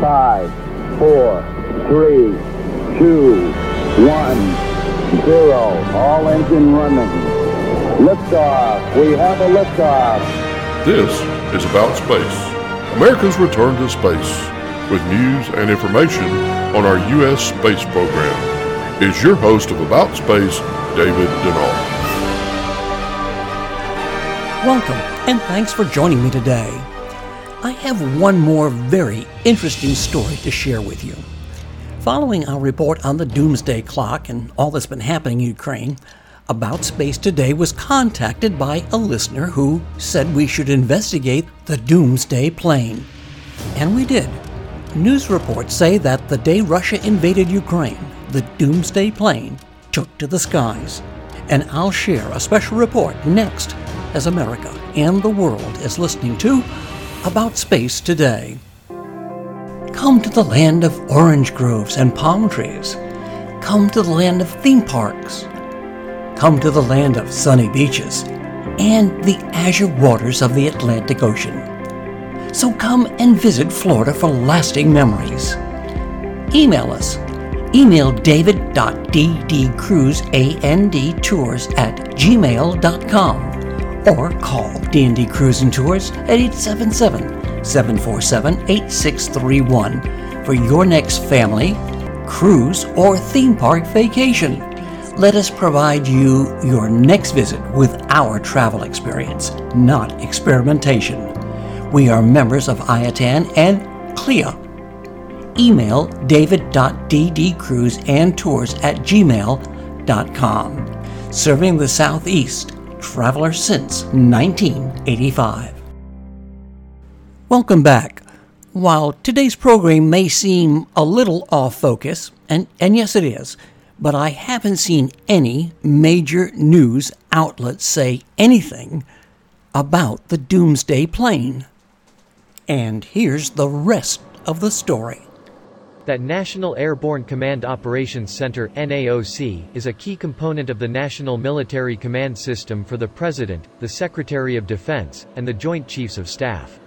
Five, four, three, two, one, zero. All engine running. Liftoff. We have a liftoff. This is About Space, America's return to space, with news and information on our U.S. space program. Is your host of About Space, David Denard. Welcome, and thanks for joining me today. I have one more very interesting story to share with you. Following our report on the doomsday clock and all that's been happening in Ukraine, About Space Today was contacted by a listener who said we should investigate the doomsday plane. And we did. News reports say that the day Russia invaded Ukraine, the doomsday plane took to the skies. And I'll share a special report next as America and the world is listening to About Space Today. Come to the land of orange groves and palm trees. Come to the land of theme parks. Come to the land of sunny beaches and the azure waters of the Atlantic Ocean. So come and visit Florida for lasting memories. Email us. Email david.ddcruiseandtours at gmail.com or call D&D Cruise and Tours at 877-747-8631 for your next family, cruise, or theme park vacation. Let us provide you your next visit with our travel experience, not experimentation. We are members of IATAN and CLIA. Email david.ddcruiseandtours at gmail.com. Serving the Southeast traveler since 1985. Welcome back. While today's program may seem a little off focus, and, and yes, it is, but I haven't seen any major news outlets say anything about the Doomsday Plane. And here's the rest of the story that National Airborne Command Operations Center NAOC, is a key component of the National Military Command System for the President, the Secretary of Defense, and the Joint Chiefs of Staff.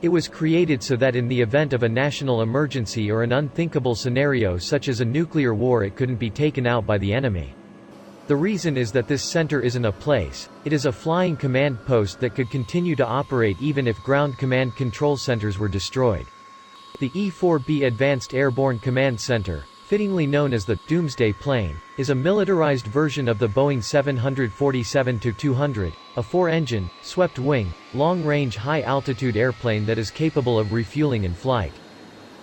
It was created so that in the event of a national emergency or an unthinkable scenario such as a nuclear war it couldn't be taken out by the enemy. The reason is that this center isn't a place, it is a flying command post that could continue to operate even if ground command control centers were destroyed. The E-4B Advanced Airborne Command Center, fittingly known as the Doomsday Plane, is a militarized version of the Boeing 747-200, a four-engine, swept-wing, long-range high-altitude airplane that is capable of refueling in flight.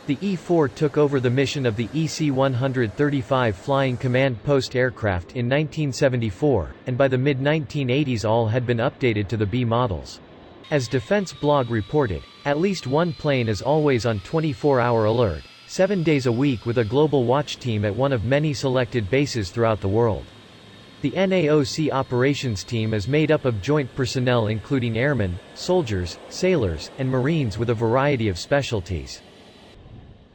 The E-4 took over the mission of the EC-135 Flying Command Post aircraft in 1974, and by the mid-1980s all had been updated to the B models. As Defense Blog reported, at least one plane is always on 24-hour alert, seven days a week with a global watch team at one of many selected bases throughout the world. The NAOC operations team is made up of joint personnel including airmen, soldiers, sailors, and marines with a variety of specialties.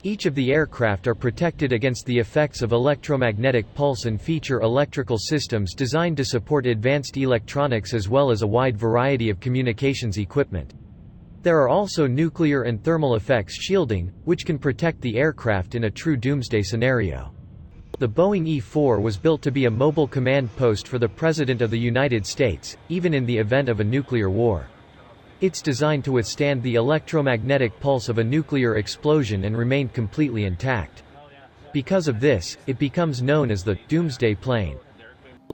Each of the aircraft are protected against the effects of electromagnetic pulse and feature electrical systems designed to support advanced electronics as well as a wide variety of communications equipment. There are also nuclear and thermal effects shielding, which can protect the aircraft in a true doomsday scenario. The Boeing E-4 was built to be a mobile command post for the President of the United States, even in the event of a nuclear war. It's designed to withstand the electromagnetic pulse of a nuclear explosion and remain completely intact. Because of this, it becomes known as the Doomsday Plane.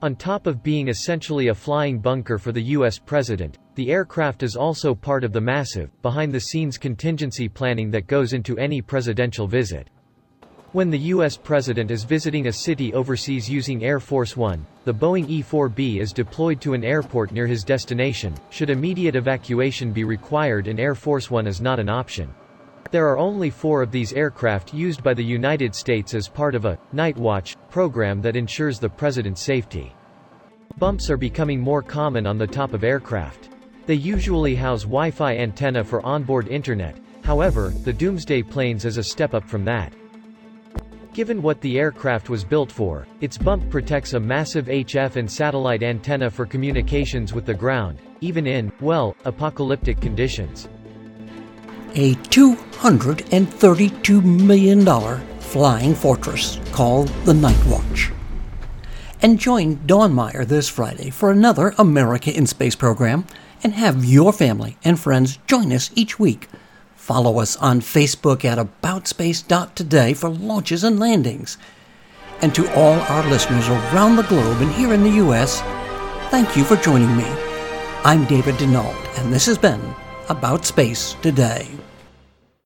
On top of being essentially a flying bunker for the US president, the aircraft is also part of the massive, behind-the-scenes contingency planning that goes into any presidential visit. When the U.S. President is visiting a city overseas using Air Force One, the Boeing E-4B is deployed to an airport near his destination, should immediate evacuation be required and Air Force One is not an option. There are only four of these aircraft used by the United States as part of a «Night Watch» program that ensures the President's safety. Bumps are becoming more common on the top of aircraft. They usually house Wi-Fi antenna for onboard internet, however, the Doomsday planes is a step up from that. Given what the aircraft was built for, its bump protects a massive HF and satellite antenna for communications with the ground, even in, well, apocalyptic conditions. a $232 million flying fortress called the Night Watch. And join Dawn Meyer this Friday for another America in Space program and have your family and friends join us each week. Follow us on Facebook at AboutSpace.today for launches and landings. And to all our listeners around the globe and here in the U.S., thank you for joining me. I'm David Denault, and this has been About Space Today.